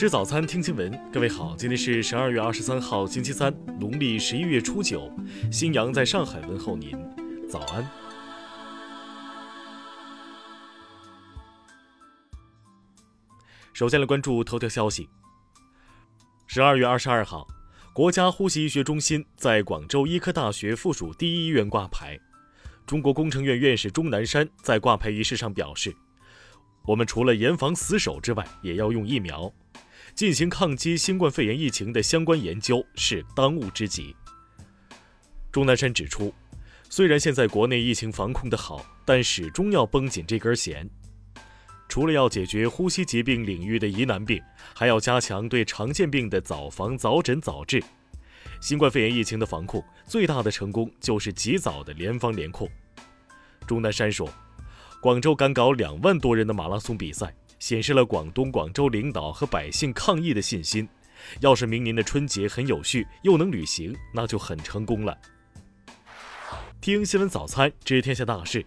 吃早餐，听新闻。各位好，今天是十二月二十三号，星期三，农历十一月初九。新阳在上海问候您，早安。首先来关注头条消息。十二月二十二号，国家呼吸医学中心在广州医科大学附属第一医院挂牌。中国工程院院士钟南山在挂牌仪式上表示：“我们除了严防死守之外，也要用疫苗。”进行抗击新冠肺炎疫情的相关研究是当务之急。钟南山指出，虽然现在国内疫情防控的好，但始终要绷紧这根弦。除了要解决呼吸疾病领域的疑难病，还要加强对常见病的早防、早诊、早治。新冠肺炎疫情的防控最大的成功就是及早的联防联控。钟南山说，广州敢搞两万多人的马拉松比赛。显示了广东广州领导和百姓抗疫的信心。要是明年的春节很有序，又能旅行，那就很成功了。听新闻早餐知天下大事。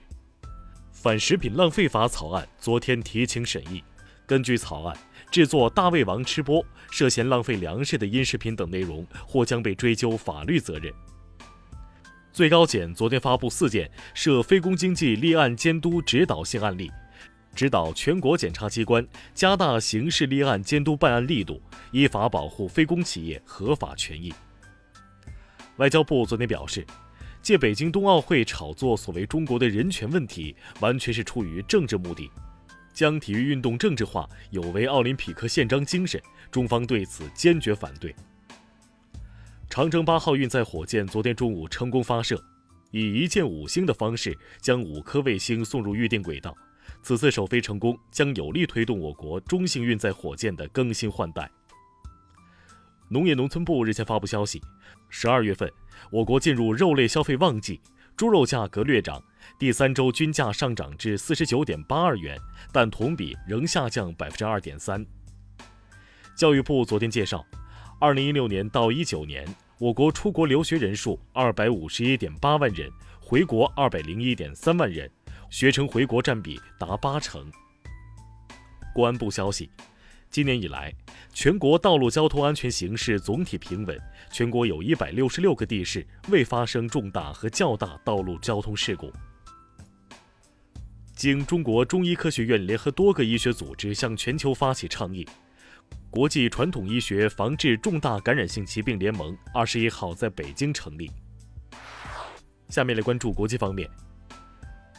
反食品浪费法草案昨天提请审议。根据草案，制作大胃王吃播涉嫌浪费粮食的音视频等内容，或将被追究法律责任。最高检昨天发布四件涉非公经济立案监督指导性案例。指导全国检察机关加大刑事立案监督办案力度，依法保护非公企业合法权益。外交部昨天表示，借北京冬奥会炒作所谓中国的人权问题，完全是出于政治目的，将体育运动政治化，有违奥林匹克宪章精神。中方对此坚决反对。长征八号运载火箭昨天中午成功发射，以一箭五星的方式将五颗卫星送入预定轨道。此次首飞成功，将有力推动我国中型运载火箭的更新换代。农业农村部日前发布消息，十二月份我国进入肉类消费旺季，猪肉价格略涨，第三周均价上涨至四十九点八二元，但同比仍下降百分之二点三。教育部昨天介绍，二零一六年到一九年，我国出国留学人数二百五十一点八万人，回国二百零一点三万人。学成回国占比达八成。公安部消息，今年以来，全国道路交通安全形势总体平稳，全国有一百六十六个地市未发生重大和较大道路交通事故。经中国中医科学院联合多个医学组织向全球发起倡议，国际传统医学防治重大感染性疾病联盟二十一号在北京成立。下面来关注国际方面。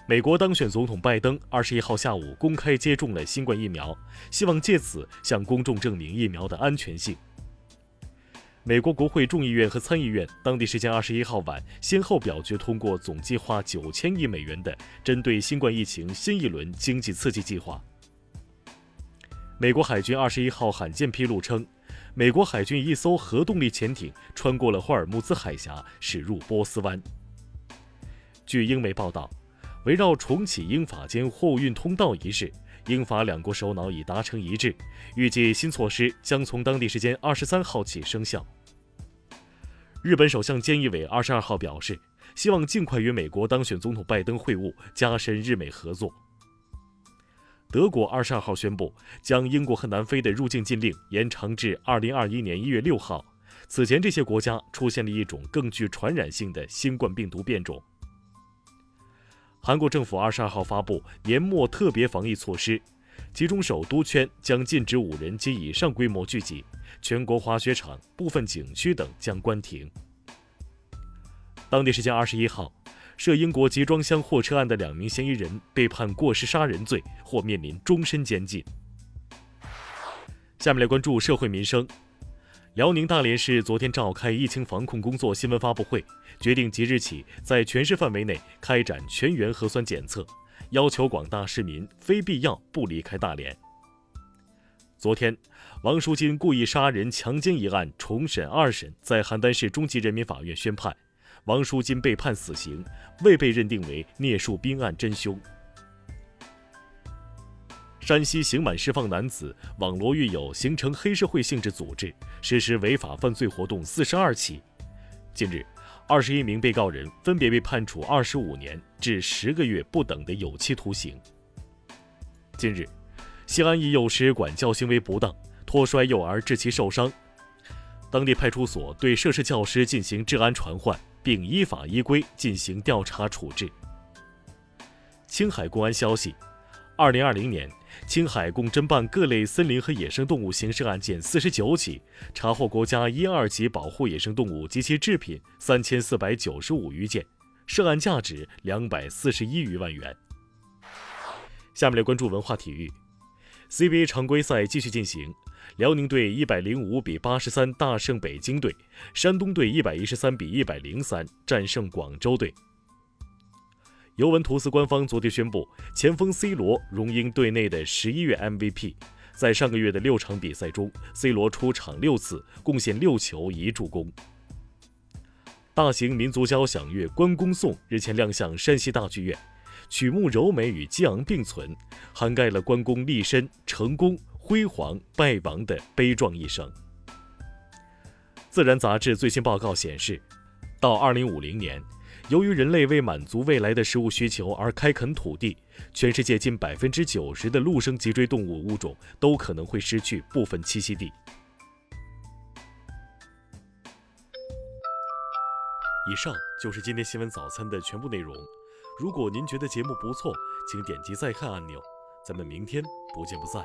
美国当选总统拜登二十一号下午公开接种了新冠疫苗，希望借此向公众证明疫苗的安全性。美国国会众议院和参议院当地时间二十一号晚先后表决通过总计划九千亿美元的针对新冠疫情新一轮经济刺激计划。美国海军二十一号罕见披露称，美国海军一艘核动力潜艇穿过了霍尔木兹海峡，驶入波斯湾。据英媒报道。围绕重启英法间货运通道一事，英法两国首脑已达成一致，预计新措施将从当地时间二十三号起生效。日本首相菅义伟二十二号表示，希望尽快与美国当选总统拜登会晤，加深日美合作。德国二十二号宣布，将英国和南非的入境禁令延长至二零二一年一月六号。此前，这些国家出现了一种更具传染性的新冠病毒变种。韩国政府二十二号发布年末特别防疫措施，其中首都圈将禁止五人及以上规模聚集，全国滑雪场、部分景区等将关停。当地时间二十一号，涉英国集装箱货车案的两名嫌疑人被判过失杀人罪，或面临终身监禁。下面来关注社会民生。辽宁大连市昨天召开疫情防控工作新闻发布会，决定即日起在全市范围内开展全员核酸检测，要求广大市民非必要不离开大连。昨天，王淑金故意杀人强奸一案重审二审在邯郸市中级人民法院宣判，王淑金被判死刑，未被认定为聂树斌案真凶。山西刑满释放男子网络狱友形成黑社会性质组织，实施违法犯罪活动四十二起。近日，二十一名被告人分别被判处二十五年至十个月不等的有期徒刑。近日，西安一幼师管教行为不当，拖摔幼儿致其受伤。当地派出所对涉事教师进行治安传唤，并依法依规进行调查处置。青海公安消息，二零二零年，青海共侦办各类森林和野生动物刑事案件四十九起，查获国家一二级保护野生动物及其制品三千四百九十五余件，涉案价值两百四十一余万元。下面来关注文化体育，CBA 常规赛继续进行，辽宁队一百零五比八十三大胜北京队，山东队一百一十三比一百零三战胜广州队。尤文图斯官方昨天宣布，前锋 C 罗荣膺队内的十一月 MVP。在上个月的六场比赛中，C 罗出场六次，贡献六球一助攻。大型民族交响乐《关公颂》日前亮相山西大剧院，曲目柔美与激昂并存，涵盖了关公立身、成功、辉煌、败亡的悲壮一生。自然杂志最新报告显示，到二零五零年。由于人类为满足未来的食物需求而开垦土地，全世界近百分之九十的陆生脊椎动物物种都可能会失去部分栖息地。以上就是今天新闻早餐的全部内容。如果您觉得节目不错，请点击再看按钮。咱们明天不见不散。